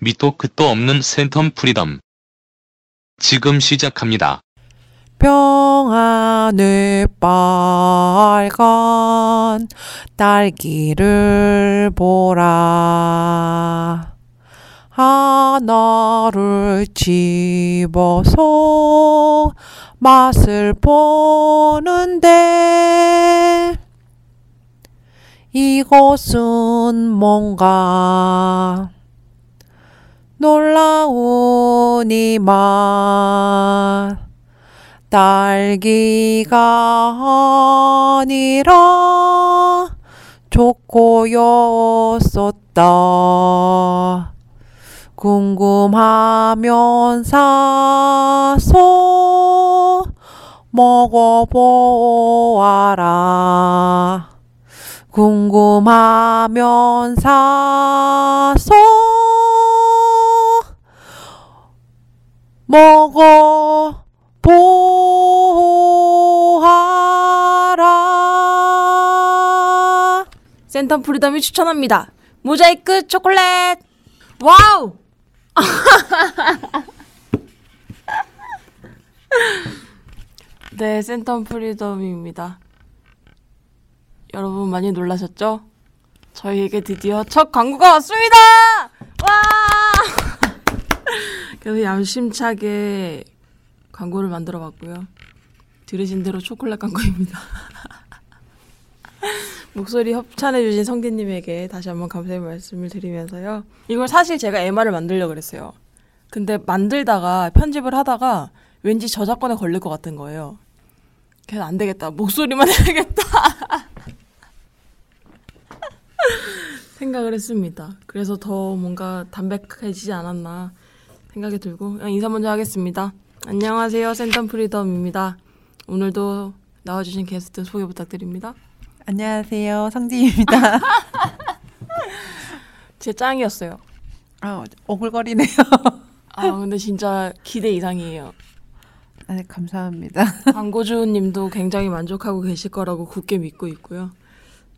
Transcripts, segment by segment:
밑도 끝도 없는 센텀 프리덤. 지금 시작합니다. 병안에 빨간 딸기를 보라. 하나를 집어서 맛을 보는데 이것은 뭔가 이 맛. 딸기가 아니라 초코였었다. 궁금하면 사서 먹어보아라. 궁금하면 사서 먹어 보아라. 센텀 프리덤이 추천합니다. 모자이크 초콜릿. 와우. 네, 센텀 프리덤입니다. 여러분 많이 놀라셨죠? 저희에게 드디어 첫 광고가 왔습니다. 와! 그래서 야심차게 광고를 만들어 봤고요. 들으신 대로 초콜릿 광고입니다. 목소리 협찬해주신 성대님에게 다시 한번 감사의 말씀을 드리면서요. 이걸 사실 제가 MR을 만들려고 그랬어요. 근데 만들다가 편집을 하다가 왠지 저작권에 걸릴 것 같은 거예요. 그래서 안 되겠다. 목소리만 해야겠다. 생각을 했습니다. 그래서 더 뭔가 담백해지지 않았나 생각이 들고 그냥 인사 먼저 하겠습니다. 안녕하세요. 센텀 프리덤입니다. 오늘도 나와주신 게스트 소개 부탁드립니다. 안녕하세요. 성지입니다. 제 짱이었어요. 아, 오글거리네요. 아 근데 진짜 기대 이상이에요. 아, 네, 감사합니다. 광고주 님도 굉장히 만족하고 계실 거라고 굳게 믿고 있고요.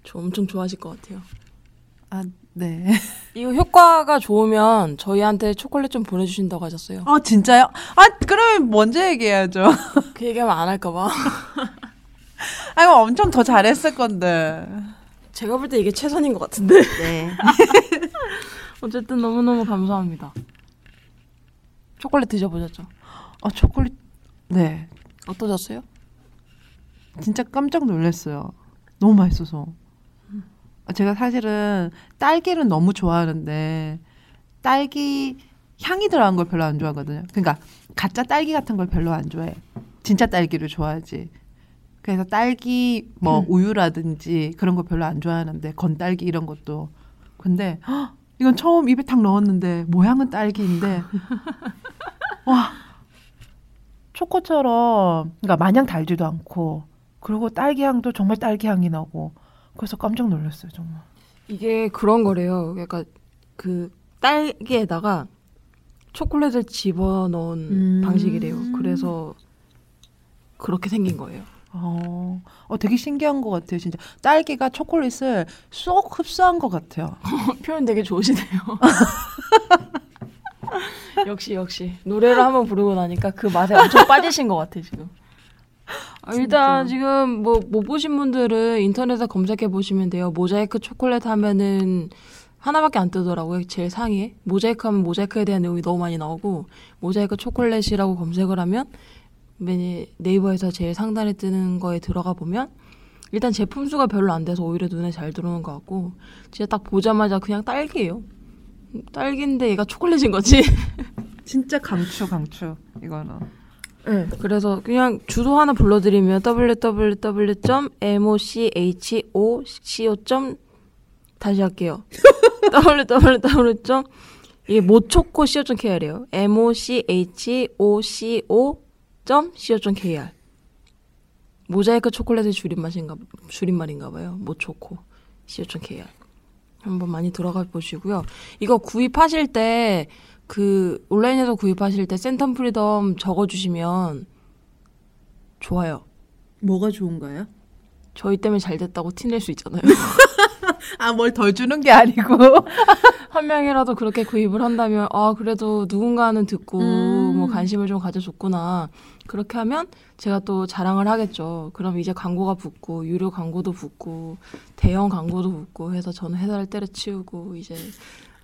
저 엄청 좋아하실 것 같아요. 아, 네. 이거 효과가 좋으면 저희한테 초콜릿 좀 보내주신다고 하셨어요. 아, 진짜요? 아, 그러면 먼저 얘기해야죠. 그 얘기하면 안 할까봐. 아, 이거 엄청 더 잘했을 건데. 제가 볼 때 이게 최선인 것 같은데. 네. 어쨌든 너무너무 감사합니다. 초콜릿 드셔보셨죠? 아, 초콜릿, 네. 어떠셨어요? 진짜 깜짝 놀랐어요. 너무 맛있어서. 아, 제가 사실은 딸기를 너무 좋아하는데, 딸기 향이 들어간 걸 별로 안 좋아하거든요. 그러니까, 가짜 딸기 같은 걸 별로 안 좋아해. 진짜 딸기를 좋아하지. 그래서 딸기 뭐 우유라든지 그런 거 별로 안 좋아하는데 건딸기 이런 것도 근데 헉, 이건 처음 입에 탁 넣었는데 모양은 딸기인데 와 초코처럼 그러니까 마냥 달지도 않고 그리고 딸기 향도 정말 딸기 향이 나고 그래서 깜짝 놀랐어요 정말 이게 그런 거래요. 그러니까 그 딸기에다가 초콜릿을 집어넣은 음. 방식이래요. 그래서 그렇게 생긴 거예요. 어, 어 되게 신기한 것 같아요 진짜 딸기가 초콜릿을 쏙 흡수한 것 같아요 표현 되게 좋으시네요. 역시 역시 노래를 한번 부르고 나니까 그 맛에 엄청 빠지신 것 같아 지금. 아, 일단 지금 뭐 못 보신 분들은 인터넷에 검색해 보시면 돼요. 모자이크 초콜릿 하면은 하나밖에 안 뜨더라고요. 제일 상위에 모자이크 하면 모자이크에 대한 내용이 너무 많이 나오고 모자이크 초콜릿이라고 검색을 하면 맨 네이버에서 제일 상단에 뜨는 거에 들어가 보면 일단 제품 수가 별로 안 돼서 오히려 눈에 잘 들어오는 것 같고 진짜 딱 보자마자 그냥 딸기예요. 딸기인데 얘가 초콜릿인 거지. 진짜 강추 강추 이거는 네. 그래서 그냥 주소 하나 불러드리면 www.mochoco. 다시 할게요. www. 이게 모초코 co.kr이에요. mochoco.co.kr. 모자이크 초콜릿의 줄임말인가 줄임말인가 봐요. 모초코 co.kr. 한번 많이 들어가 보시고요. 이거 구입하실 때 그 온라인에서 구입하실 때 센텀 프리덤 적어주시면 좋아요. 뭐가 좋은가요? 저희 때문에 잘 됐다고 티낼 수 있잖아요. 아, 뭘 덜 주는 게 아니고. 한 명이라도 그렇게 구입을 한다면 아 그래도 누군가는 듣고 음. 뭐 관심을 좀 가져줬구나 그렇게 하면 제가 또 자랑을 하겠죠 그럼 이제 광고가 붙고 유료 광고도 붙고 대형 광고도 붙고 해서 저는 회사를 때려치우고 이제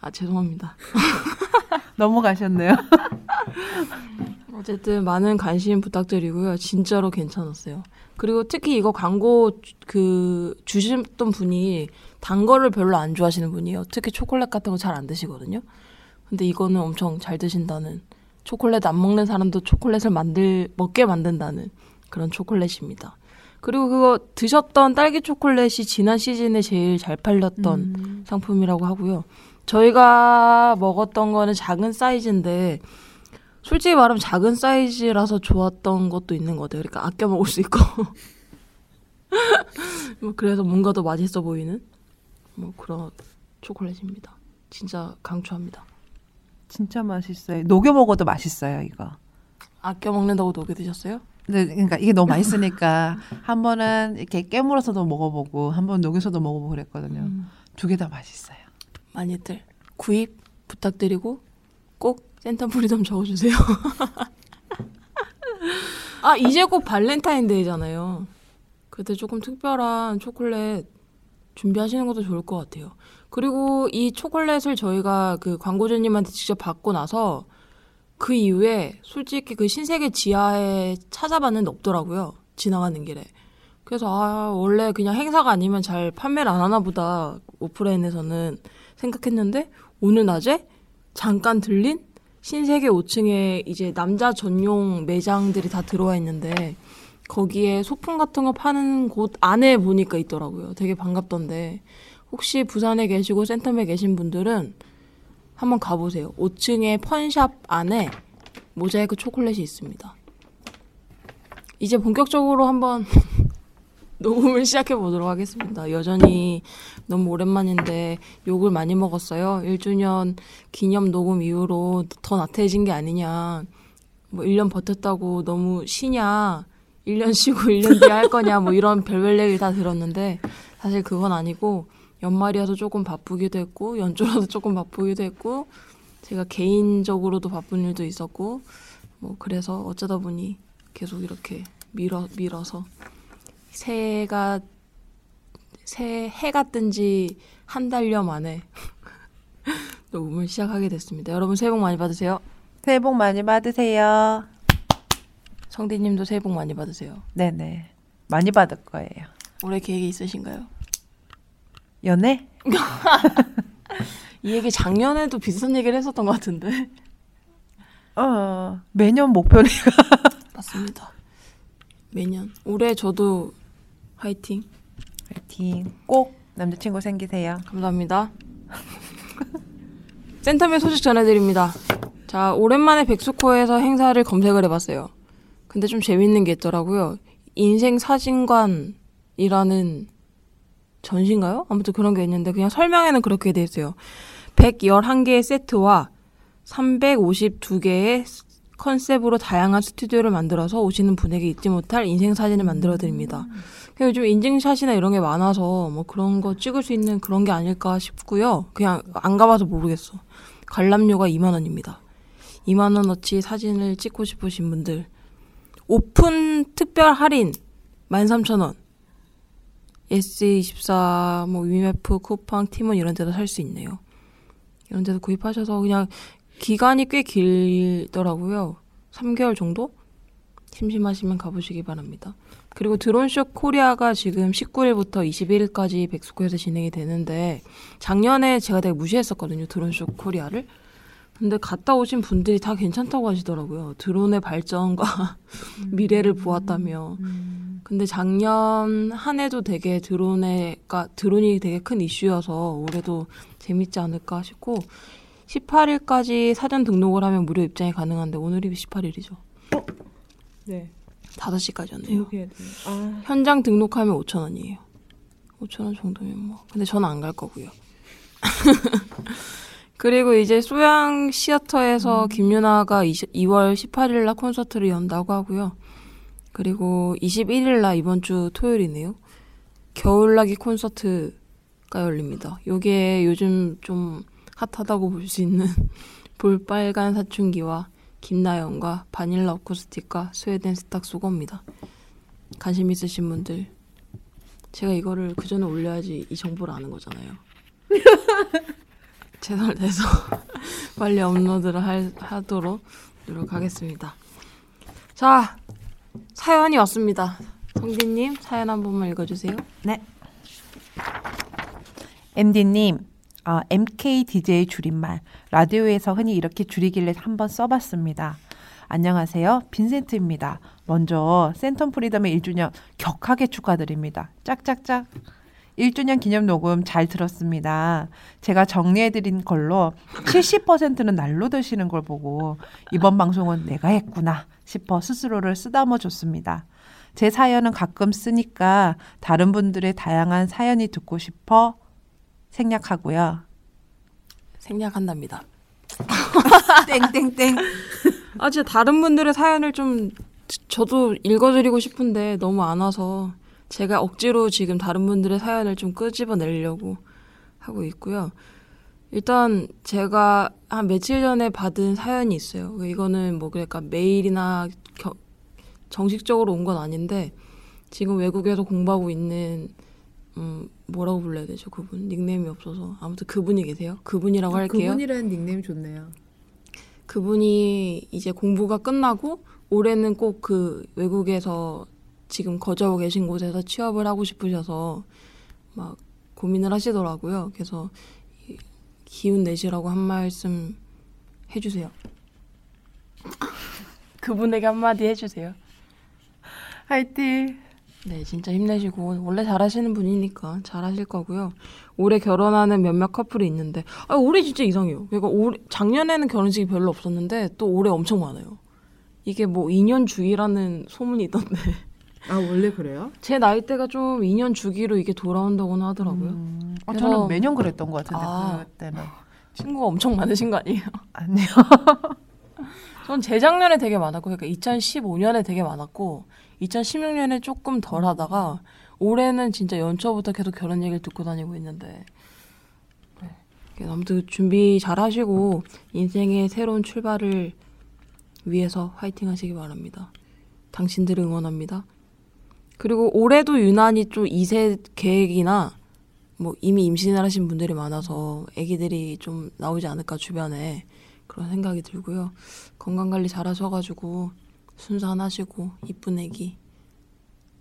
아 죄송합니다 넘어가셨네요. 어쨌든 많은 관심 부탁드리고요 진짜로 괜찮았어요 그리고 특히 이거 광고 주- 그 주셨던 분이 단 거를 별로 안 좋아하시는 분이에요. 특히 초콜릿 같은 거 잘 안 드시거든요. 근데 이거는 엄청 잘 드신다는 초콜릿 안 먹는 사람도 초콜릿을 만들 먹게 만든다는 그런 초콜릿입니다. 그리고 그거 드셨던 딸기 초콜릿이 지난 시즌에 제일 잘 팔렸던 음. 상품이라고 하고요. 저희가 먹었던 거는 작은 사이즈인데 솔직히 말하면 작은 사이즈라서 좋았던 것도 있는 것 같아요. 그러니까 아껴 먹을 수 있고. 뭐 그래서 뭔가 더 맛있어 보이는 뭐 그런 초콜릿입니다. 진짜 강추합니다. 진짜 맛있어요. 녹여 먹어도 맛있어요, 이거. 아껴 먹는다고 녹여 드셨어요? 근데 그러니까 이게 너무 맛있으니까 한 번은 이렇게 깨물어서도 먹어보고 한 번 녹여서도 먹어보고 그랬거든요. 두개 다 맛있어요. 많이들 구입 부탁드리고 꼭 센텀 프리덤 적어주세요. 아 이제 곧 발렌타인데이잖아요. 그때 조금 특별한 초콜릿 준비하시는 것도 좋을 것 같아요. 그리고 이 초콜릿을 저희가 그 광고주님한테 직접 받고 나서 그 이후에 솔직히 그 신세계 지하에 찾아봤는데 없더라고요. 지나가는 길에. 그래서 아 원래 그냥 행사가 아니면 잘 판매를 안 하나 보다 오프라인에서는 생각했는데 오늘 낮에 잠깐 들린 신세계 5층에 이제 남자 전용 매장들이 다 들어와 있는데 거기에 소품 같은 거 파는 곳 안에 보니까 있더라고요. 되게 반갑던데 혹시 부산에 계시고 센텀에 계신 분들은 한번 가보세요. 5층에 펀샵 안에 모자이크 초콜릿이 있습니다. 이제 본격적으로 한번 녹음을 시작해 보도록 하겠습니다. 여전히 너무 오랜만인데 욕을 많이 먹었어요. 1주년 기념 녹음 이후로 더 나태해진 게 아니냐. 뭐 1년 버텼다고 너무 쉬냐. 1년 쉬고 1년 뒤에 할 거냐. 뭐 이런 별별 얘기를 다 들었는데 사실 그건 아니고 연말이어서 조금 바쁘기도 했고 연초라서 조금 바쁘기도 했고 제가 개인적으로도 바쁜 일도 있었고 뭐 그래서 어쩌다 보니 계속 이렇게 밀어 밀어서 새해가 새 해가 뜬 지 한 달여 만에 녹음을 시작하게 됐습니다. 여러분 새해 복 많이 받으세요. 새해 복 많이 받으세요. 성디님도 새해 복 많이 받으세요. 네네. 많이 받을 거예요. 올해 계획이 있으신가요? 연애? 이 얘기 작년에도 비슷한 얘기를 했었던 것 같은데 어, 매년 목표는 맞습니다. 매년 올해 저도 화이팅 파이팅. 꼭 남자친구 생기세요. 감사합니다. 센터맨 소식 전해드립니다. 자, 오랜만에 백수코에서 행사를 검색을 해봤어요. 근데 좀 재밌는 게 있더라고요. 인생 사진관이라는 전시인가요? 아무튼 그런 게 있는데 그냥 설명에는 그렇게 돼 있어요. 111개의 세트와 352개의 컨셉으로 다양한 스튜디오를 만들어서 오시는 분에게 잊지 못할 인생 사진을 만들어 드립니다. 그냥 요즘 인증샷이나 이런 게 많아서 뭐 그런 거 찍을 수 있는 그런 게 아닐까 싶고요. 그냥 안 가봐서 모르겠어. 관람료가 2만 원입니다. 2만 원어치 사진을 찍고 싶으신 분들 오픈 특별 할인 13,000원. 예스24, 뭐 위메프, 쿠팡, 티몬 이런 데도 살 수 있네요. 이런 데서 구입하셔서 그냥 기간이 꽤 길더라고요. 3개월 정도? 심심하시면 가보시기 바랍니다. 그리고 드론쇼 코리아가 지금 19일부터 21일까지 벡스코에서 진행이 되는데 작년에 제가 되게 무시했었거든요. 드론쇼 코리아를. 근데 갔다 오신 분들이 다 괜찮다고 하시더라고요. 드론의 발전과 미래를 보았다며. 근데 작년 한 해도 되게 드론에가 드론이 되게 큰 이슈여서 올해도 재밌지 않을까 싶고 18일까지 사전 등록을 하면 무료 입장이 가능한데 오늘이 18일이죠. 네. 5시까지였네요. 해야 돼요. 아. 현장 등록하면 5천 원이에요. 5천 원 정도면 뭐. 근데 저는 안 갈 거고요. 그리고 이제 소양 시어터에서 김유나가 20, 2월 18일 날 콘서트를 연다고 하고요. 그리고 21일 날 이번 주 토요일이네요. 겨울나기 콘서트가 열립니다. 요게 요즘 좀 핫하다고 볼 수 있는 볼빨간 사춘기와 김나연과 바닐라 어쿠스틱과 스웨덴 스탁 수거입니다. 관심 있으신 분들 제가 이거를 그 전에 올려야지 이 정보를 아는 거잖아요. 채널 내서 빨리 업로드를 할, 하도록 노력하겠습니다. 자 사연이 왔습니다. 성빈님 사연 한 번만 읽어주세요. 네. MD님, 어, MKDJ 줄임말. 라디오에서 흔히 이렇게 줄이길래 한번 써봤습니다. 안녕하세요. 빈센트입니다. 먼저 센텀 프리덤의 1주년 격하게 축하드립니다. 짝짝짝. 1주년 기념 녹음 잘 들었습니다. 제가 정리해드린 걸로 70%는 날로 드시는 걸 보고 이번 방송은 내가 했구나 싶어 스스로를 쓰다듬어 줬습니다. 제 사연은 가끔 쓰니까 다른 분들의 다양한 사연이 듣고 싶어 생략하고요. 생략한답니다. 땡땡땡. 아, 진짜 다른 분들의 사연을 좀 저도 읽어드리고 싶은데 너무 안 와서 제가 억지로 지금 다른 분들의 사연을 좀 끄집어내려고 하고 있고요. 일단 제가 한 며칠 전에 받은 사연이 있어요. 이거는 뭐 그러니까 메일이나 겨, 정식적으로 온 건 아닌데 지금 외국에서 공부하고 있는 음 뭐라고 불러야 되죠 그분 닉네임이 없어서 아무튼 그분이 계세요. 그분이라고 할게요. 그분이라는 닉네임 좋네요. 그분이 이제 공부가 끝나고 올해는 꼭 그 외국에서 지금 거주하고 계신 곳에서 취업을 하고 싶으셔서 막 고민을 하시더라고요. 그래서 기운 내시라고 한 말씀 해주세요. 그분에게 한마디 해주세요. 화이팅. 네, 진짜 힘내시고 원래 잘하시는 분이니까 잘하실 거고요. 올해 결혼하는 몇몇 커플이 있는데 아, 올해 진짜 이상해요. 그러니까 올해, 작년에는 결혼식이 별로 없었는데 또 올해 엄청 많아요. 이게 뭐 2년 주기라는 소문이 있던데. 아 원래 그래요? 제 나이대가 좀 2년 주기로 이게 돌아온다고는 하더라고요. 음, 아, 그래서- 저는 매년 그랬던 것 같은데 아. 그때는 친구가 엄청 많으신 거 아니에요? 아니요. 전 재작년에 되게 많았고, 그러니까 2015년에 되게 많았고, 2016년에 조금 덜 하다가, 올해는 진짜 연초부터 계속 결혼 얘기를 듣고 다니고 있는데, 네. 그래서 아무튼 준비 잘 하시고, 인생의 새로운 출발을 위해서 화이팅 하시기 바랍니다. 당신들을 응원합니다. 그리고 올해도 유난히 좀 2세 계획이나, 뭐 이미 임신을 하신 분들이 많아서 아기들이 좀 나오지 않을까 주변에 그런 생각이 들고요. 건강 관리 잘 하셔가지고 순산하시고 이쁜 애기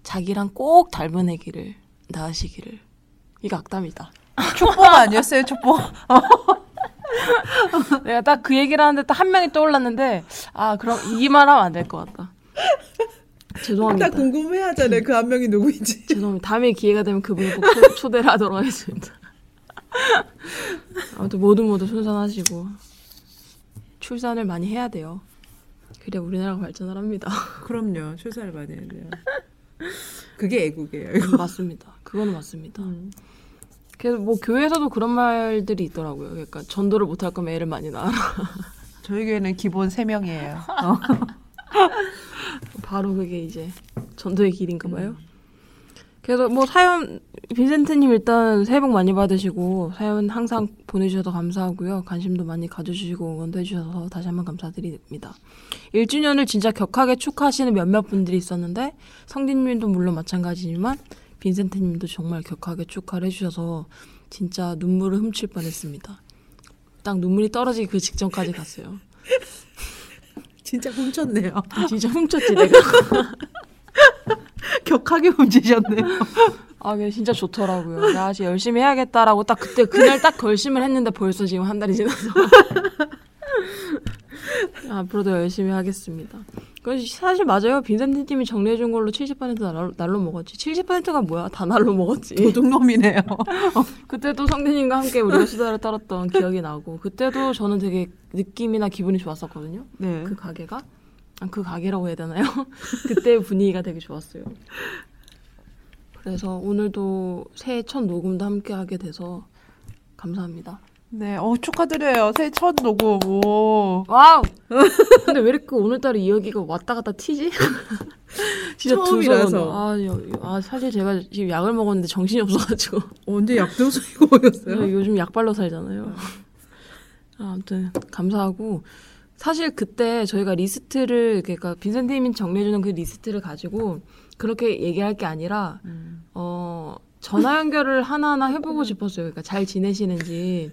자기랑 꼭 닮은 애기를 낳으시기를 이거 악담이다. 축복 아니었어요 축복? 내가 딱 그 얘기를 하는데 딱 한 명이 떠올랐는데 아 그럼 이말 하면 안 될 것 같다. 죄송합니다. 궁금해하잖아요 그 한 명이 누구인지. 죄송합니다. 다음에 기회가 되면 그분을 꼭 초- 초대를 하도록 하겠습니다. 아무튼 모두 모두 순산하시고 출산을 많이 해야 돼요. 그래 우리나라가 발전을 합니다. 그럼요 출산을 많이 해야 돼요. 그게 애국이에요. 음, 맞습니다. 그거는 맞습니다. 그래서 뭐 교회에서도 그런 말들이 있더라고요. 그러니까 전도를 못할 거면 애를 많이 낳아라. 저희 교회는 기본 3명이에요. 어. 바로 그게 이제 전도의 길인가 봐요. 그래서 뭐 사연 빈센트님 일단 새해 복 많이 받으시고 사연 항상 보내주셔서 감사하고요. 관심도 많이 가져주시고 응원도 해주셔서 다시 한번 감사드립니다. 1주년을 진짜 격하게 축하하시는 몇몇 분들이 있었는데 성진님도 물론 마찬가지지만 빈센트님도 정말 격하게 축하를 해주셔서 진짜 눈물을 훔칠 뻔했습니다. 딱 눈물이 떨어지기 그 직전까지 갔어요. 진짜 훔쳤네요. 진짜 훔쳤지 내가. 격하게 훔치셨네요. 아, 그게 진짜 좋더라고요. 나 아직 열심히 해야겠다라고 딱 그때 그날 딱 결심을 했는데 벌써 지금 한 달이 지나서. 앞으로도 열심히 하겠습니다. 그 사실 맞아요. 빈센트님이 정리해준 걸로 70% 날로, 날로 먹었지. 70%가 뭐야? 다 날로 먹었지. 도둑놈이네요. 그때도 성대님과 함께 우리가 수다를 떨었던 기억이 나고 그때도 저는 되게 느낌이나 기분이 좋았었거든요. 네. 그 가게가 아, 그 가게라고 해야 되나요? 그때 분위기가 되게 좋았어요. 그래서 오늘도 새해 첫 녹음도 함께 하게 돼서 감사합니다. 네, 어 축하드려요. 새해 첫 녹음. 오. 와우. 근데 왜 이렇게 오늘따라 이야기가 왔다 갔다 튀지? 진짜 처음이라서. 두서운. 아, 여- 아 사실 제가 지금 약을 먹었는데 정신이 없어가지고 언제 약 드시고 오셨어요? 요즘 약 발로 살잖아요. 아, 아무튼 감사하고 사실 그때 저희가 리스트를 그러니까 빈센트님이 정리해주는 그 리스트를 가지고 그렇게 얘기할 게 아니라 어 전화 연결을 하나하나 해보고 싶었어요. 그러니까 잘 지내시는지.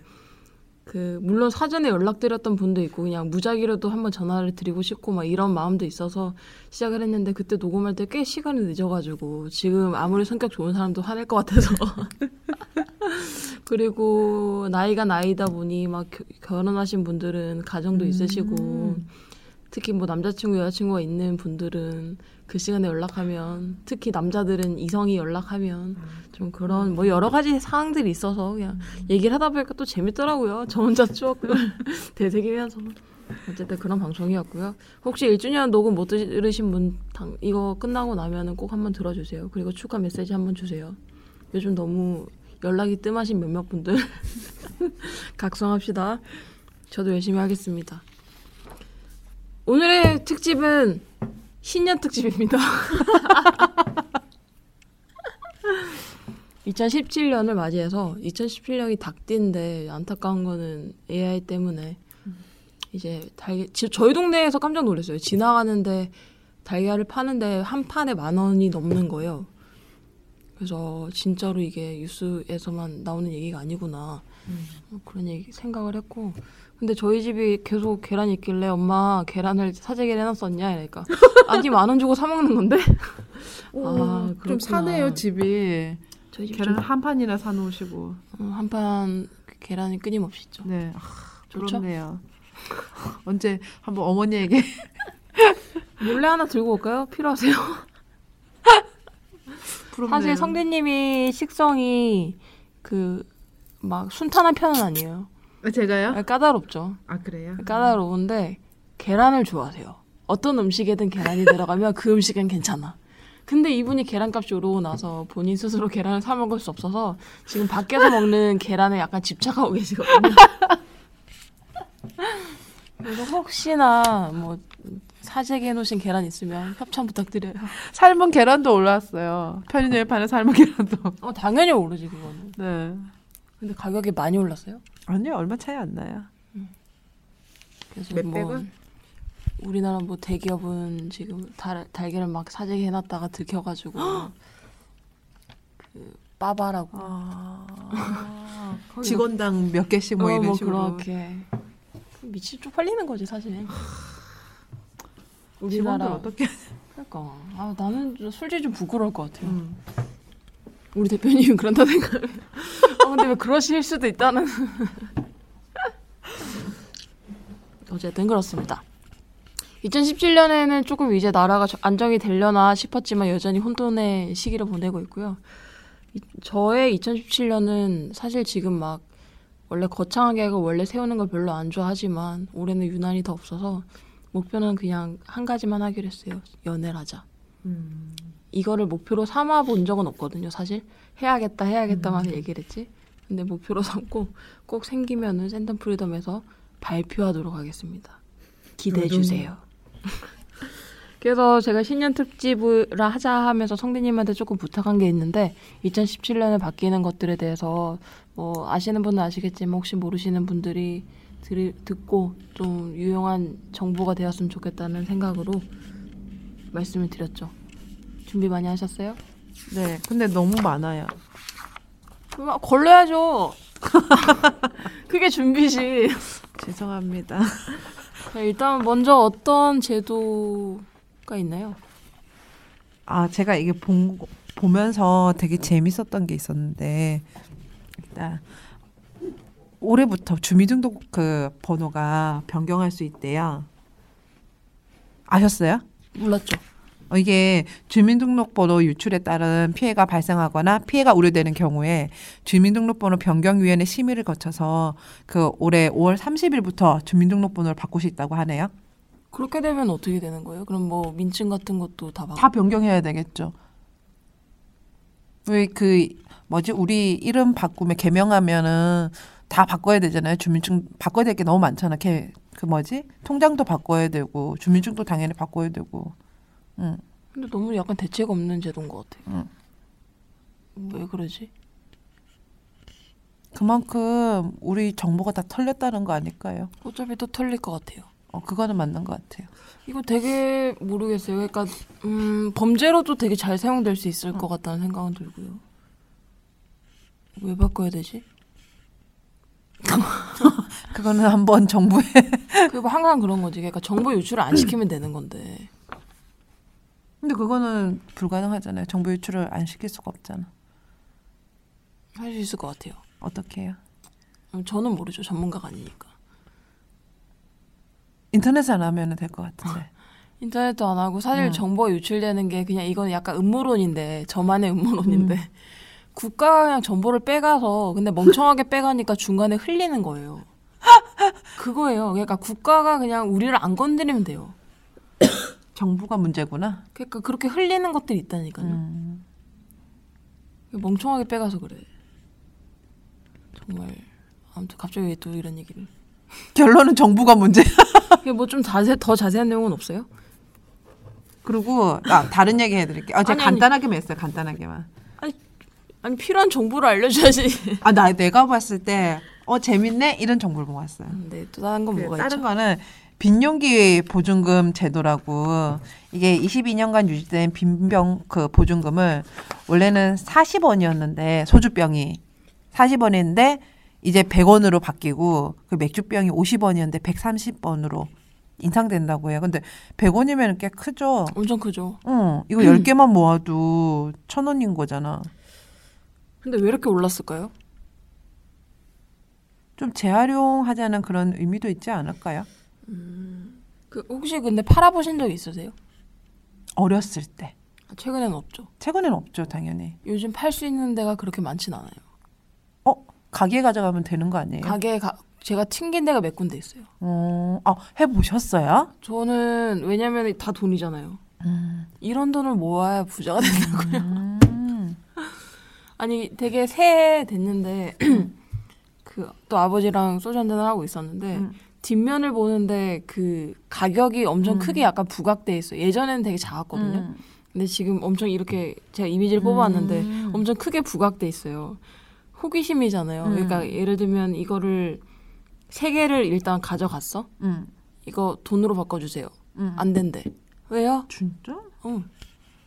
그 물론 사전에 연락드렸던 분도 있고 그냥 무작위로도 한번 전화를 드리고 싶고 막 이런 마음도 있어서 시작을 했는데 그때 녹음할 때 꽤 시간이 늦어가지고 지금 아무리 성격 좋은 사람도 화낼 것 같아서 그리고 나이가 나이다 보니 막 겨- 결혼하신 분들은 가정도 있으시고 특히 뭐 남자친구 여자친구가 있는 분들은 그 시간에 연락하면 특히 남자들은 이성이 연락하면 좀 그런 뭐 여러 가지 사항들이 있어서 그냥 얘기를 하다 보니까 또 재밌더라고요. 저 혼자 추억을 되새기면서 어쨌든 그런 방송이었고요. 혹시 1주년 녹음 못 들으신 분 당- 이거 끝나고 나면은 꼭 한번 들어주세요. 그리고 축하 메시지 한번 주세요. 요즘 너무 연락이 뜸하신 몇몇 분들 각성합시다. 저도 열심히 하겠습니다. 오늘의 특집은 신년 특집입니다. 2017년을 맞이해서 2017년이 닭띠인데 안타까운 거는 AI 때문에 이제 달걀 지- 저희 동네에서 깜짝 놀랐어요. 지나가는데 달걀을 파는데 한 판에 만 원이 넘는 거예요. 그래서 진짜로 이게 뉴스에서만 나오는 얘기가 아니구나 뭐 그런 얘기 생각을 했고 근데 저희 집이 계속 계란이 있길래 엄마 계란을 사재기를 해놨었냐 이러니까 아니 만원 주고 사 먹는 건데 아, 좀. 사네요 집이. 저희 집 계란 한 판이나 사놓으시고. 한판 계란이 끊임없이 있죠. 네, 아? 부럽네요. 언제 한번 어머니에게 몰래 하나 들고 올까요? 필요하세요? 부럽네요. 사실 성대님이 식성이 그 막 순탄한 편은 아니에요. 제가요? 까다롭죠. 아 그래요? 까다로운데 계란을 좋아하세요. 어떤 음식에든 계란이 들어가면 그 음식은 괜찮아. 근데 이분이 계란값이 오르고 나서 본인 스스로 계란을 사 먹을 수 없어서 지금 밖에서 먹는 계란에 약간 집착하고 계시거든요. 그래서 혹시나 뭐 사재기 해 놓으신 계란 있으면 협찬 부탁드려요. 삶은 계란도 올랐어요. 편의점에 파는 삶은 계란도. 어, 당연히 오르지 그거는. 네. 근데 가격이 많이 올랐어요. 아니요 얼마 차이 안 나요. 그래서 몇 뭐 백원? 우리나라 뭐 대기업은 지금 달, 달걀을 막 사재기 해놨다가 들켜가지고 그 빠바라고 아, 직원당 몇 개씩 뭐 어, 이런 뭐 식으로. 그렇게 미치 쪽팔리는 거지 사실. 우리나라 어떻게? 그러니까 아, 나는 좀 솔직히 좀 부끄러울 것 같아요. 음. 우리 대표님은 그런다 생각해. 아, 근데 왜 그러실 수도 있다는. 어쨌든 그렇습니다. 2017년에는 조금 이제 나라가 저- 안정이 되려나 싶었지만 여전히 혼돈의 시기를 보내고 있고요. 이- 저의 2017년은 사실 지금 막 원래 계획을 원래 세우는 걸 별로 안 좋아하지만 올해는 유난히 더 없어서 목표는 그냥 한 가지만 하기로 했어요. 연애를 하자. 음. 이거를 목표로 삼아 본 적은 없거든요, 사실. 해야겠다, 해야겠다만 얘기를 했지. 근데 목표로 삼고 꼭 생기면은 샌덤 프리덤에서 발표하도록 하겠습니다. 기대해 주세요. 그래서 제가 신년 특집을 하자 하면서 성대님한테 조금 부탁한 게 있는데 2017년에 바뀌는 것들에 대해서 뭐 아시는 분은 아시겠지만 혹시 모르시는 분들이 들, 듣고 좀 유용한 정보가 되었으면 좋겠다는 생각으로 말씀을 드렸죠. 준비 많이 하셨어요? 네. 근데 너무 많아요. 그럼 걸러야죠. 그게 준비지. 죄송합니다. 자, 일단 먼저 어떤 제도가 있나요? 아, 제가 이게 본, 거- 보면서 되게 재밌었던 게 있었는데, 일단, 올해부터 주민등록 그 번호가 변경할 수 있대요. 아셨어요? 몰랐죠. 어, 이게 주민등록번호 유출에 따른 피해가 발생하거나 피해가 우려되는 경우에 주민등록번호 변경위원회 심의를 거쳐서 그 올해 5월 30일부터 주민등록번호를 바꿀 수 있다고 하네요. 그렇게 되면 어떻게 되는 거예요? 그럼 뭐 민증 같은 것도 다 바... 다 변경해야 되겠죠. 왜 그 뭐지 우리 이름 바꾸면 개명하면은 다 바꿔야 되잖아요. 주민증 바꿔야 될 게 너무 많잖아. 걔 그 뭐지? 통장도 바꿔야 되고 주민증도 당연히 바꿔야 되고. 응. 근데 너무 약간 대책 없는 제도인 것 같아. 응. 왜 그러지? 그만큼 우리 정보가 다 털렸다는 거 아닐까요? 어차피 또 털릴 것 같아요. 어, 그거는 맞는 것 같아요. 이거 되게 모르겠어요. 그러니까 음, 범죄로도 되게 잘 사용될 수 있을 것 같다는 생각은 들고요. 왜 바꿔야 되지? 그거는 한번 정부에 그리고 항상 그런 거지. 그러니까 정보 유출을 안 시키면 되는 건데. 근데 그거는 불가능하잖아요. 정보 유출을 안 시킬 수가 없잖아. 할 수 있을 것 같아요. 어떻게 해요? 음, 저는 모르죠. 전문가가 아니니까. 인터넷 안 하면 될 것 같은데. 인터넷도 안 하고 사실 음. 정보가 유출되는 게 그냥 이건 약간 음모론인데 저만의 음모론인데 국가가 그냥 정보를 빼가서 근데 멍청하게 빼가니까 중간에 흘리는 거예요. 그거예요. 그러니까 국가가 그냥 우리를 안 건드리면 돼요. 정부가 문제구나. 그러니까 그렇게 흘리는 것들이 있다니까요. 음. 멍청하게 빼가서 그래. 정말 아무튼 갑자기 왜 또 이런 얘기를? 결론은 정부가 문제. 뭐 좀 자세 더 자세한 내용은 없어요? 그리고 아, 다른 얘기 해드릴게요. 아, 제가 아니, 아니. 간단하게만 했어요. 간단하게만. 아니 필요한 정보를 알려줘야지. 아, 나 내가 봤을 때 어 재밌네 이런 정보를 모았어요. 네, 또 다른 건 뭐가 그 다른 있죠? 거는 빈용기 보증금 제도라고 이게 22년간 유지된 빈병 그 보증금을 원래는 40원이었는데 소주병이 40원인데 이제 100원으로 바뀌고 그 맥주병이 50원이었는데 130원으로 인상된다고 해요. 근데 100원이면 꽤 크죠. 엄청 크죠. 어, 이거 10개만 모아도 1000원인 거잖아. 근데 왜 이렇게 올랐을까요? 좀 재활용하자는 그런 의미도 있지 않을까요? 그 혹시 근데 팔아보신 적 있으세요? 어렸을 때. 아, 최근에는 없죠. 최근에는 없죠, 당연히. 요즘 팔 수 있는 데가 그렇게 많진 않아요. 어, 가게 가져가면 되는 거 아니에요? 가게 가, 제가 튕긴 데가 몇 군데 있어요. 어, 아, 해보셨어요? 저는 왜냐면 다 돈이잖아요. 음. 이런 돈을 모아야 부자가 된다고요. 음. 아니 되게 새해 됐는데 그 또 아버지랑 소주 한잔을 하고 있었는데 음. 뒷면을 보는데 그 가격이 엄청 음. 크게 약간 부각돼 있어 요. 예전에는 되게 작았거든요. 음. 근데 지금 엄청 이렇게 제가 이미지를 뽑아왔는데 음. 엄청 크게 부각돼 있어요. 호기심이잖아요. 음. 그러니까 예를 들면 이거를 세 개를 일단 가져갔어. 음. 이거 돈으로 바꿔주세요. 음. 안 된대. 왜요? 진짜? 어.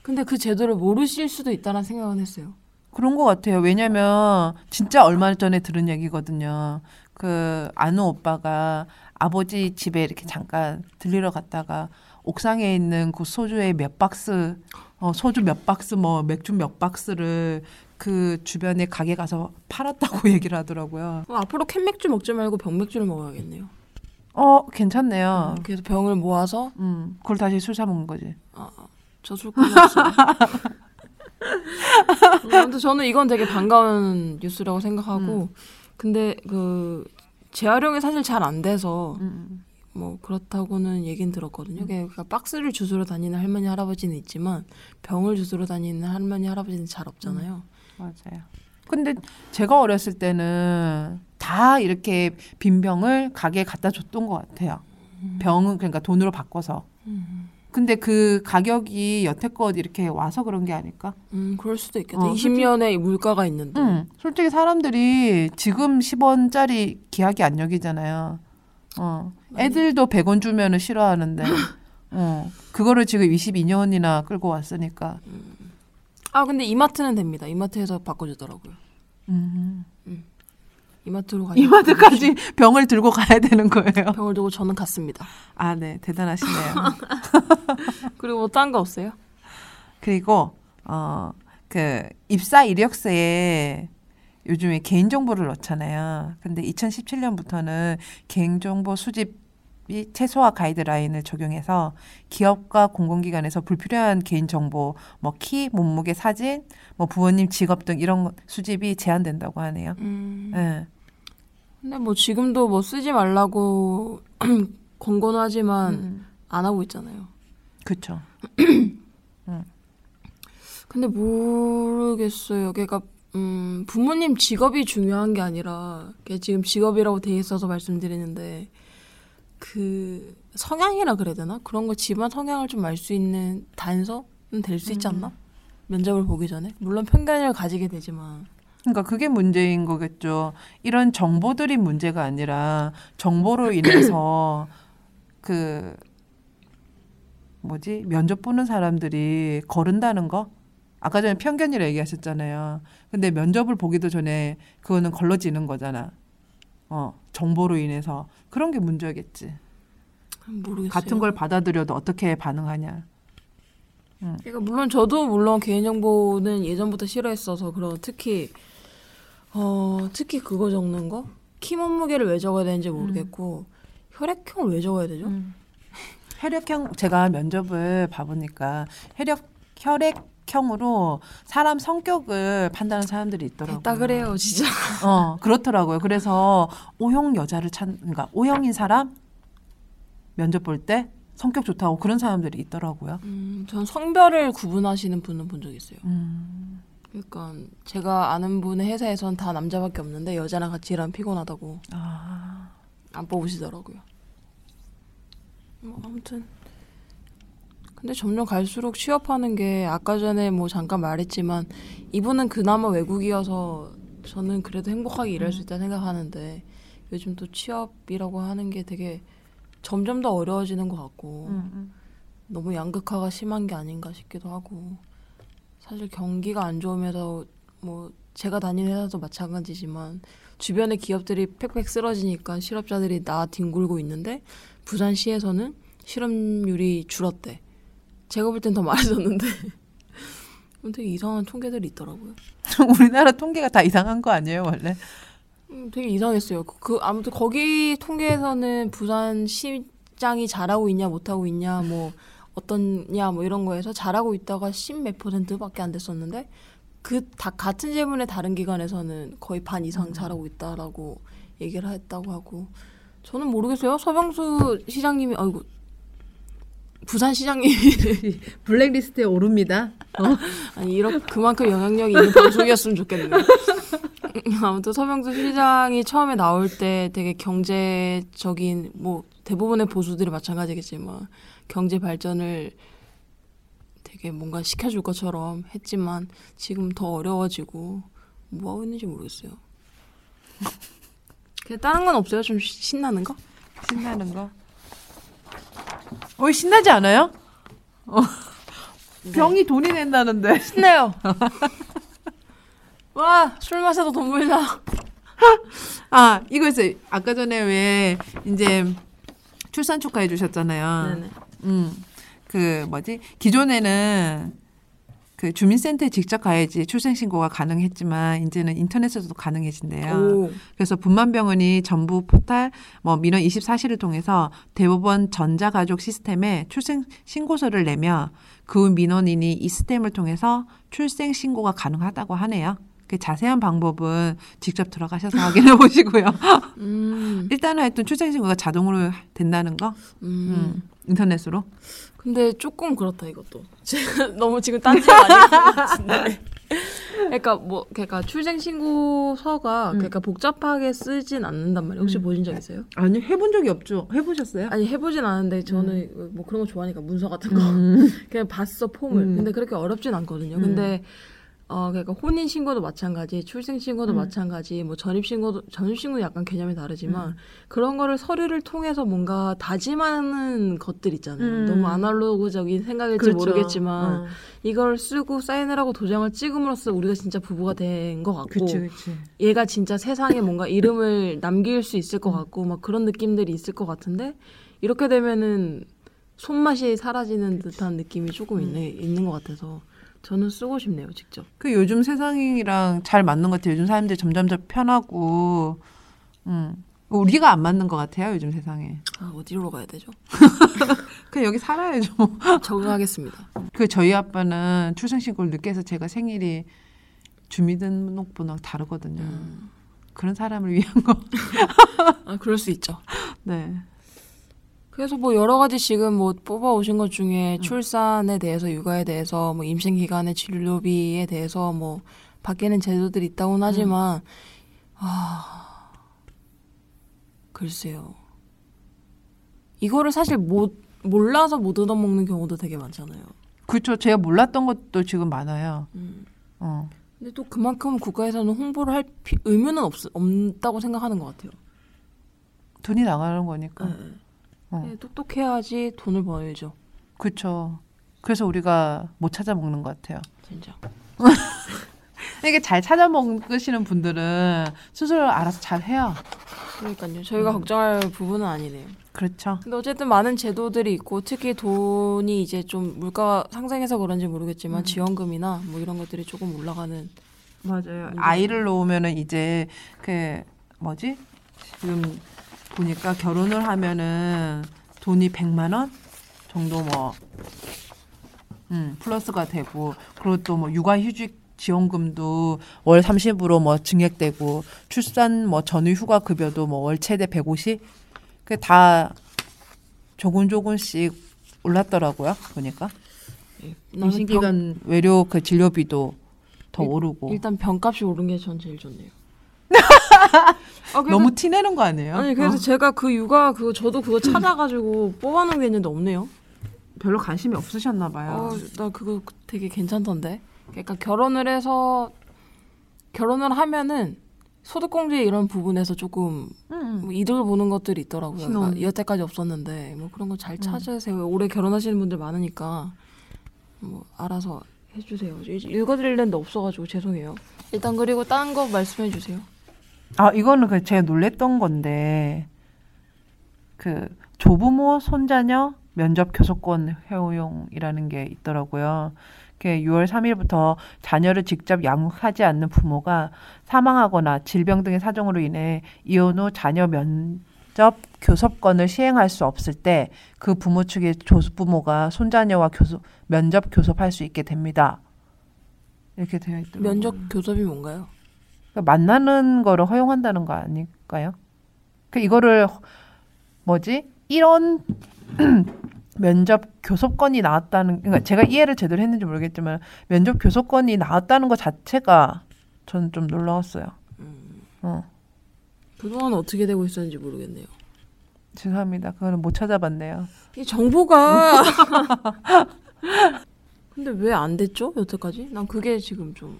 근데 그 제도를 모르실 수도 있다는 생각은 했어요. 그런 것 같아요. 왜냐면 진짜 얼마 전에 들은 얘기거든요. 그 아는 오빠가 아버지 집에 이렇게 잠깐 들리러 갔다가 옥상에 있는 그 소주에 몇 박스, 어, 소주 몇 박스, 뭐 맥주 몇 박스를 그 주변에 가게 가서 팔았다고 얘기를 하더라고요. 그럼 앞으로 캔맥주 먹지 말고 병맥주를 먹어야겠네요. 어, 괜찮네요. 그래서 병을 모아서 음, 그걸 다시 술 사 먹는 거지. 저술 끊었어요. 음, 근데 저는 이건 되게 반가운 뉴스라고 생각하고 근데 그 재활용이 사실 잘 안 돼서 음. 뭐 그렇다고는 얘긴 들었거든요. 그러니까 박스를 주스러 다니는 할머니 할아버지는 있지만 병을 주스러 다니는 할머니 할아버지는 잘 없잖아요. 맞아요. 근데 제가 어렸을 때는 다 이렇게 빈 병을 가게에 갖다 줬던 것 같아요. 병은 그러니까 돈으로 바꿔서. 근데 그 가격이 여태껏 이렇게 와서 그런 게 아닐까? 음, 그럴 수도 있겠다. 어, 20년의 물가가 있는데. 응. 솔직히 사람들이 지금 10원짜리 기하게 안 여기잖아요. 어. 애들도 100원 주면은 싫어하는데. 어. 그거를 지금 22년이나 끌고 왔으니까. 아, 근데 이마트는 됩니다. 이마트에서 바꿔 주더라고요. 음. 이마트로 가서 이마트까지 병을 들고 가야 되는 거예요. 병을 두고 저는 갔습니다. 아, 네. 대단하시네요. 그리고 뭐 딴 거 없어요? 그리고 어 그 입사 이력서에 요즘에 개인 정보를 넣잖아요. 근데 2017년부터는 개인 정보 수집이 최소화 가이드라인을 적용해서 기업과 공공기관에서 불필요한 개인 정보, 뭐 키, 몸무게, 사진, 뭐 부모님 직업 등 이런 거- 수집이 제한된다고 하네요. 음. 예. 근데 뭐 지금도 뭐 쓰지 말라고 권고는 하지만 음. 안 하고 있잖아요. 그렇죠. 근데 모르겠어요. 그러니까 음, 부모님 직업이 중요한 게 아니라 지금 직업이라고 돼 있어서 말씀드리는데 그 성향이라 그래야 되나 그런 거 집안 성향을 좀 알 수 있는 단서는 될 수 있지 않나 면접을 보기 전에 물론 편견을 가지게 되지만 그러니까 그게 문제인 거겠죠. 이런 정보들이 문제가 아니라 정보로 인해서 그 뭐지 면접 보는 사람들이 거른다는 거. 아까 전에 편견이라 얘기하셨잖아요. 근데 면접을 보기도 전에 그거는 걸러지는 거잖아. 어 정보로 인해서 그런 게 문제겠지. 모르겠어요. 같은 걸 받아들여도 어떻게 반응하냐. 그러니까 물론 저도 물론 개인정보는 예전부터 싫어했어서 그런 특히 어 특히 그거 적는 거 키 몸무게를 왜 적어야 되는지 모르겠고 혈액형을 왜 적어야 되죠? 혈액형 제가 면접을 봐보니까 혈액 혈액형으로 사람 성격을 판단하는 사람들이 있더라고요. 딱 그래요, 진짜. 어 그렇더라고요. 그래서 O형 여자를 찾, 그러니까 O형인 사람 면접 볼 때 성격 좋다고 그런 사람들이 있더라고요. 음, 전 성별을 구분하시는 분은 본 적 있어요. 음, 그러니까 제가 아는 분의 회사에선 다 남자밖에 없는데 여자랑 같이 일하면 피곤하다고. 아, 안 뽑으시더라고요. 뭐 아무튼. 근데 점점 갈수록 취업하는 게 아까 전에 뭐 잠깐 말했지만 이분은 그나마 외국이어서 저는 그래도 행복하게 일할 수 있다 생각하는데 요즘 또 취업이라고 하는 게 되게 점점 더 어려워지는 것 같고 음, 음. 너무 양극화가 심한 게 아닌가 싶기도 하고 사실 경기가 안 좋으면서 뭐 제가 다니는 회사도 마찬가지지만 주변의 기업들이 팩팩 쓰러지니까 실업자들이 나 뒹굴고 있는데 부산시에서는 실업률이 줄었대. 제가 볼 땐 더 많아졌는데 되게 이상한 통계들이 있더라고요. 우리나라 통계가 다 이상한 거 아니에요 원래? 음, 되게 이상했어요. 그, 그 아무튼 거기 통계에서는 부산 시장이 잘하고 있냐 못하고 있냐 뭐 어떻냐 뭐 이런 거에서 잘하고 있다가 10 몇 퍼센트밖에 안 됐었는데 그 다 같은 질문에 다른 기관에서는 거의 반 이상 잘하고 있다라고 얘기를 했다고 하고 저는 모르겠어요. 서병수 시장님이 아이고 부산 시장님이 블랙리스트에 오릅니다. 아니 이런 그만큼 영향력이 있는 방송이었으면 좋겠네요. 아무튼 서명수 시장이 처음에 나올 때 되게 경제적인 뭐 대부분의 보수들이 마찬가지겠지만 경제 발전을 되게 뭔가 시켜줄 것처럼 했지만 지금 더 어려워지고 뭐 하고 있는지 모르겠어요. 그냥 다른 건 없어요? 좀 시- 신나는 거? 신나는 거. 어 신나지 않아요? 어. 병이 돈이 낸다는데. 신나요. 와 술 마셔도 돈 벌자. 아 이거 있어요. 아까 전에 왜 이제 출산 축하해 주셨잖아요. 네네. 음, 그 뭐지? 기존에는 그 주민센터에 직접 가야지 출생신고가 가능했지만 이제는 인터넷에서도 가능해진대요. 오. 그래서 분만병원이 정부 포탈 뭐 민원 24시를 통해서 대법원 전자가족 시스템에 출생 신고서를 내며 그 민원인이 이 시스템을 통해서 출생 신고가 가능하다고 하네요. 그 자세한 방법은 직접 들어가셔서 확인해 보시고요. 음. 일단은 하여튼 출생 신고가 자동으로 된다는 거 음. 음, 인터넷으로. 근데 조금 그렇다 이것도. 너무 지금 딴지가 아니고 그러니까 뭐 그러니까 출생 신고서가 음. 그러니까 복잡하게 쓰진 않는단 말이에요. 혹시 음. 보신 적 있어요? 아니 해본 적이 없죠. 해보셨어요? 아니 해보진 않았는데 저는 뭐 그런 거 좋아하니까 문서 같은 거 음. 그냥 봤어 폼을. 음. 근데 그렇게 어렵진 않거든요. 음. 근데 어 그러니까 혼인 신고도 마찬가지, 출생 신고도 음. 마찬가지, 뭐 전입 신고도 전입 신고는 약간 개념이 다르지만 음. 그런 거를 서류를 통해서 뭔가 다짐하는 것들 있잖아요. 음. 너무 아날로그적인 생각일지 그렇죠. 모르겠지만 어. 이걸 쓰고 사인을 하고 도장을 찍음으로써 우리가 진짜 부부가 된 것 같고 그치 그치. 얘가 진짜 세상에 뭔가 이름을 남길 수 있을 것 같고 막 그런 느낌들이 있을 것 같은데 이렇게 되면은 손맛이 사라지는 듯한 느낌이 조금 있네, 있는 것 같아서 저는 쓰고 싶네요 직접. 그 요즘 세상이랑 잘 맞는 것 같아요. 요즘 사람들이 점점 더 편하고, 음. 우리가 안 맞는 것 같아요. 요즘 세상에. 아 어디로 가야 되죠? 그냥 여기 살아야죠. 적응하겠습니다. 그 저희 아빠는 출생신고를 늦게 해서 제가 생일이 주민등록번호랑 다르거든요. 음. 그런 사람을 위한 거. 아 그럴 수 있죠. 네. 그래서 뭐 여러 가지 지금 뭐 뽑아 오신 것 중에 출산에 대해서 육아에 대해서 뭐 임신 기간의 진료비에 대해서 뭐 바뀌는 제도들이 있다고는 하지만 아 글쎄요. 이거를 사실 못 몰라서 못 얻어먹는 경우도 되게 많잖아요. 그렇죠. 제가 몰랐던 것도 지금 많아요. 음. 어. 근데 또 그만큼 국가에서는 홍보를 할 피- 의무는 없, 없다고 생각하는 것 같아요. 돈이 나가는 거니까. 네. 어. 네, 똑똑해야지 돈을 벌죠. 그렇죠. 그래서 우리가 못 찾아 먹는 것 같아요. 진짜. 이게 잘 찾아 먹으시는 분들은 스스로 알아서 잘 해요. 그러니까요. 저희가 걱정할 부분은 아니네요. 그렇죠. 근데 어쨌든 많은 제도들이 있고 특히 돈이 이제 좀 물가 상승해서 그런지 모르겠지만 지원금이나 뭐 이런 것들이 조금 올라가는 맞아요. 아이를 놓으면은 이제 그 뭐지? 지금 보니까 결혼을 하면은 돈이 100만 원 정도 뭐 음, 플러스가 되고 그리고 또 뭐 육아 휴직 지원금도 월 30으로 뭐 증액되고 출산 뭐 전후 휴가 급여도 뭐 월 최대 150 그게 다 조금 조금씩 올랐더라고요. 보니까 나는 임신 기간 외료 그 진료비도 더 일- 오르고 일단 병값이 오른 게 전 제일 좋네요. 아, 그래서- 너무 티내는 거 아니에요? 아니 그래서 어. 제가 그 육아 그거 저도 그거 찾아가지고 뽑아놓은 게 있는데 없네요. 별로 관심이 없으셨나 봐요. 어, 나 그거 되게 괜찮던데. 그러니까 결혼을 해서 결혼을 하면은 소득공제 이런 부분에서 조금 음. 뭐 이득을 보는 것들이 있더라고요. 그러니까 여태까지 없었는데 뭐 그런 거잘 음. 찾으세요. 올해 결혼하시는 분들 많으니까 뭐 알아서 해주세요. 일- 읽어드리려는데 없어가지고 죄송해요. 일단 그리고 딴 거 말씀해 주세요. 아 이거는 그 제가 놀랬던 건데 그 조부모 손자녀 면접 교섭권 허용이라는 게 있더라고요. 그 6월 3일부터 자녀를 직접 양육하지 않는 부모가 사망하거나 질병 등의 사정으로 인해 이혼 후 자녀 면접 교섭권을 시행할 수 없을 때 그 부모 측의 조부모가 손자녀와 교섭 면접 교섭할 수 있게 됩니다. 이렇게 되어 있더라고요. 면접 교섭이 뭔가요? 그러니까 만나는 거를 허용한다는 거 아닐까요? 그 이거를 허- 뭐지? 이런 면접 교섭권이 나왔다는 그러니까 제가 이해를 제대로 했는지 모르겠지만 면접 교섭권이 나왔다는 것 자체가 저는 좀 놀라웠어요. 어, 그동안 어떻게 되고 있었는지 모르겠네요. 죄송합니다. 그거는 못 찾아봤네요. 이 정보가 근데 왜 안 됐죠 여태까지? 난 그게 지금 좀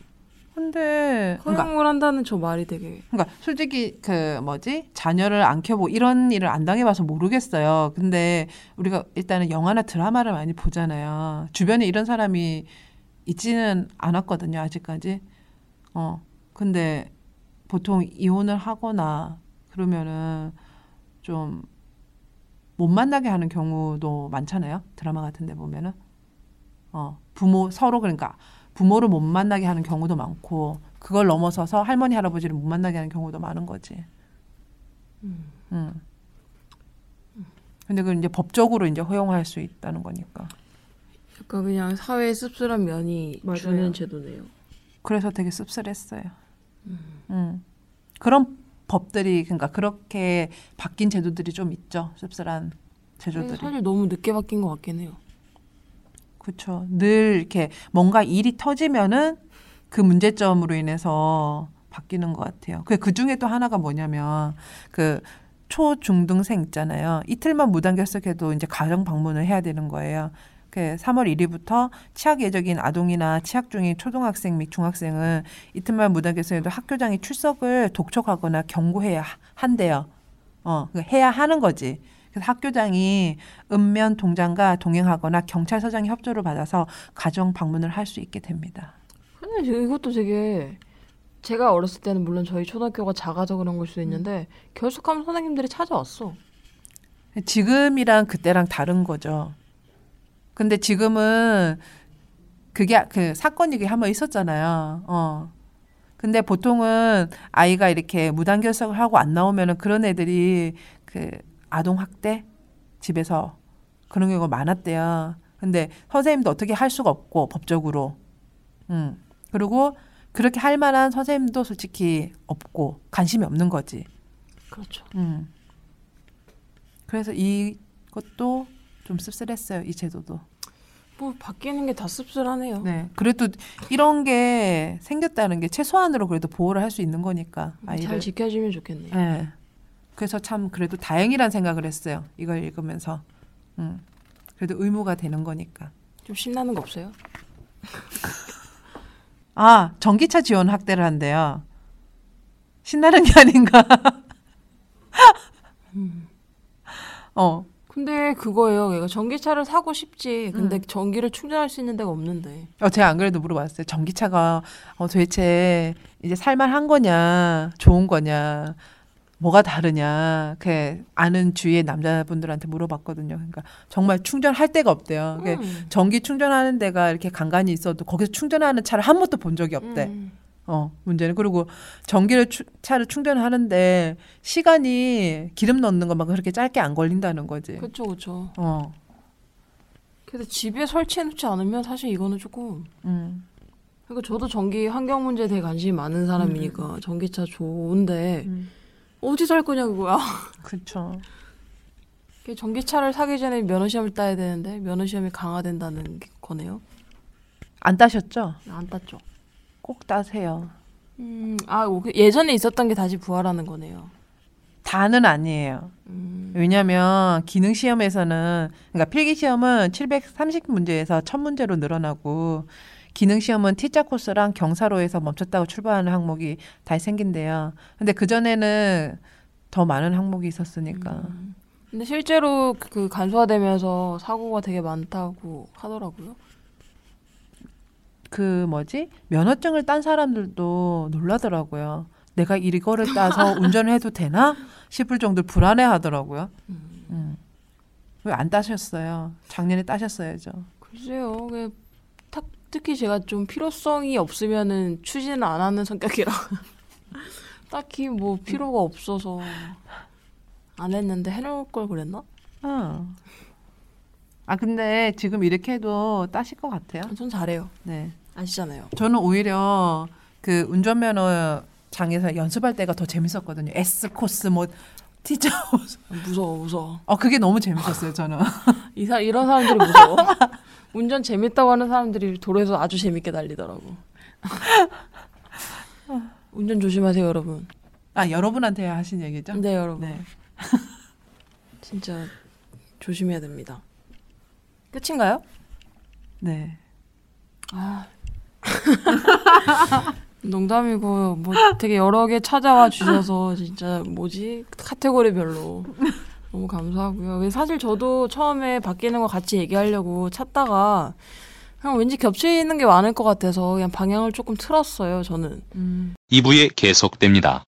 근데 그러니까 허용을 한다는 저 말이 되게 그러니까 솔직히 그 뭐지 자녀를 안 켜보 이런 일을 안 당해봐서 모르겠어요. 근데 우리가 일단은 영화나 드라마를 많이 보잖아요. 주변에 이런 사람이 있지는 않았거든요 아직까지. 어 근데 보통 이혼을 하거나 그러면은 좀 못 만나게 하는 경우도 많잖아요. 드라마 같은데 보면은 어 부모 서로 그러니까 부모를 못 만나게 하는 경우도 많고 그걸 넘어서서 할머니 할아버지를 못 만나게 하는 경우도 많은 거지. 음. 근데 그건 이제 법적으로 이제 허용할 수 있다는 거니까. 약간 그냥 사회의 씁쓸한 면이 맞아요. 주는 제도네요. 그래서 되게 씁쓸했어요. 음. 그런 법들이 그러니까 그렇게 바뀐 제도들이 좀 있죠. 씁쓸한 제도들이. 사실 너무 늦게 바뀐 것 같긴 해요. 그렇죠. 늘 이렇게 뭔가 일이 터지면은 그 문제점으로 인해서 바뀌는 것 같아요. 그, 그 중에 또 하나가 뭐냐면 그 초중등생 있잖아요. 이틀만 무단결석해도 이제 가정 방문을 해야 되는 거예요. 그 3월 1일부터 치약 예적인 아동이나 치약 중인 초등학생 및 중학생은 이틀만 무단결석해도 학교장이 출석을 독촉하거나 경고해야 하- 한대요. 어, 그 해야 하는 거지. 그래서 학교장이 읍면 동장과 동행하거나 경찰서장의 협조를 받아서 가정 방문을 할 수 있게 됩니다. 근데 이것도 되게 제가 어렸을 때는 물론 저희 초등학교가 작아서 그런 걸 수도 있는데 결석하면 선생님들이 찾아왔어. 지금이랑 그때랑 다른 거죠. 근데 지금은 그게 그 사건이 한번 있었잖아요. 어. 근데 보통은 아이가 이렇게 무단 결석을 하고 안 나오면은 그런 애들이 그 아동 학대 집에서 그런 경우가 많았대요. 근데 선생님도 어떻게 할 수가 없고 법적으로. 음. 그리고 그렇게 할 만한 선생님도 솔직히 없고 관심이 없는 거지. 그렇죠. 음. 그래서 이것도 좀 씁쓸했어요. 이 제도도. 뭐 바뀌는 게 다 씁쓸하네요. 네. 그래도 이런 게 생겼다는 게 최소한으로 그래도 보호를 할 수 있는 거니까 아이를. 잘 지켜주면 좋겠네요. 네. 그래서 참 그래도 다행이란 생각을 했어요. 이걸 읽으면서. 음. 그래도 의무가 되는 거니까. 좀 신나는 거 없어요? 아, 전기차 지원 확대를 한대요. 신나는 게 아닌가? 어, 근데 그거예요. 얘가 전기차를 사고 싶지. 근데 음. 전기를 충전할 수 있는 데가 없는데. 어, 제가 안 그래도 물어봤어요. 전기차가 어, 도대체 이제 살만한 거냐, 좋은 거냐, 뭐가 다르냐, 그 아는 주위의 남자분들한테 물어봤거든요. 그러니까 정말 충전할 데가 없대요. 음. 전기 충전하는 데가 이렇게 간간히 있어도 거기서 충전하는 차를 한 번도 본 적이 없대. 음. 어, 문제는. 그리고 전기를 추- 차를 충전하는데 시간이 기름 넣는 것만 그렇게 짧게 안 걸린다는 거지. 그쵸, 그쵸. 어, 그래서 집에 설치해놓지 않으면 사실 이거는 조금. 음, 그러니까 저도 전기 환경 문제에 대해 관심이 많은 사람이니까 전기차 좋은데 음. 어디 살 거냐 그거야. 그쵸. 전기차를 사기 전에 면허 시험을 따야 되는데 면허 시험이 강화된다는 게 거네요. 안 따셨죠? 안 땄죠. 꼭 따세요. 음, 아 예전에 있었던 게 다시 부활하는 거네요. 다는 아니에요. 음, 왜냐하면 기능 시험에서는 그러니까 필기 시험은 730 문제에서 1000 문제로 늘어나고 기능 시험은 T자 코스랑 경사로에서 멈췄다고 출발하는 항목이 다시 생긴대요. 근데 그 전에는 더 많은 항목이 있었으니까. 음. 근데 실제로 그 간소화되면서 사고가 되게 많다고 하더라고요. 그 뭐지 면허증을 딴 사람들도 놀라더라고요. 내가 이거를 따서 운전을 해도 되나 싶을 정도로 불안해하더라고요. 음. 왜안 따셨어요? 작년에 따셨어야죠. 글쎄요. 특히 제가 좀 필요성이 없으면은 추진을 안 하는 성격이라 딱히 뭐 필요가 없어서 안 했는데 해놓을 걸 그랬나? 어. 아 근데 지금 이렇게 해도 따실 것 같아요. 전 잘해요. 네. 아시잖아요. 저는 오히려 그 운전면허 장에서 연습할 때가 더 재밌었거든요. S 코스 뭐 T자 무서워, 무서워. 어 그게 너무 재밌었어요. 저는. 이 사, 이런 사람들이 무서워. 운전 재밌다고 하는 사람들이 도로에서 아주 재밌게 달리더라고. 운전 조심하세요, 여러분. 아 여러분한테 하신 얘기죠? 네, 여러분. 네. 진짜 조심해야 됩니다. 끝인가요? 네. 아. 농담이고 뭐 되게 여러 개 찾아와 주셔서 진짜 뭐지 카테고리별로 너무 감사하고요. 왜 사실 저도 처음에 바뀌는 거 같이 얘기하려고 찾다가 그냥 왠지 겹치는 게 많을 것 같아서 그냥 방향을 조금 틀었어요. 저는. 음. 2부에 계속됩니다.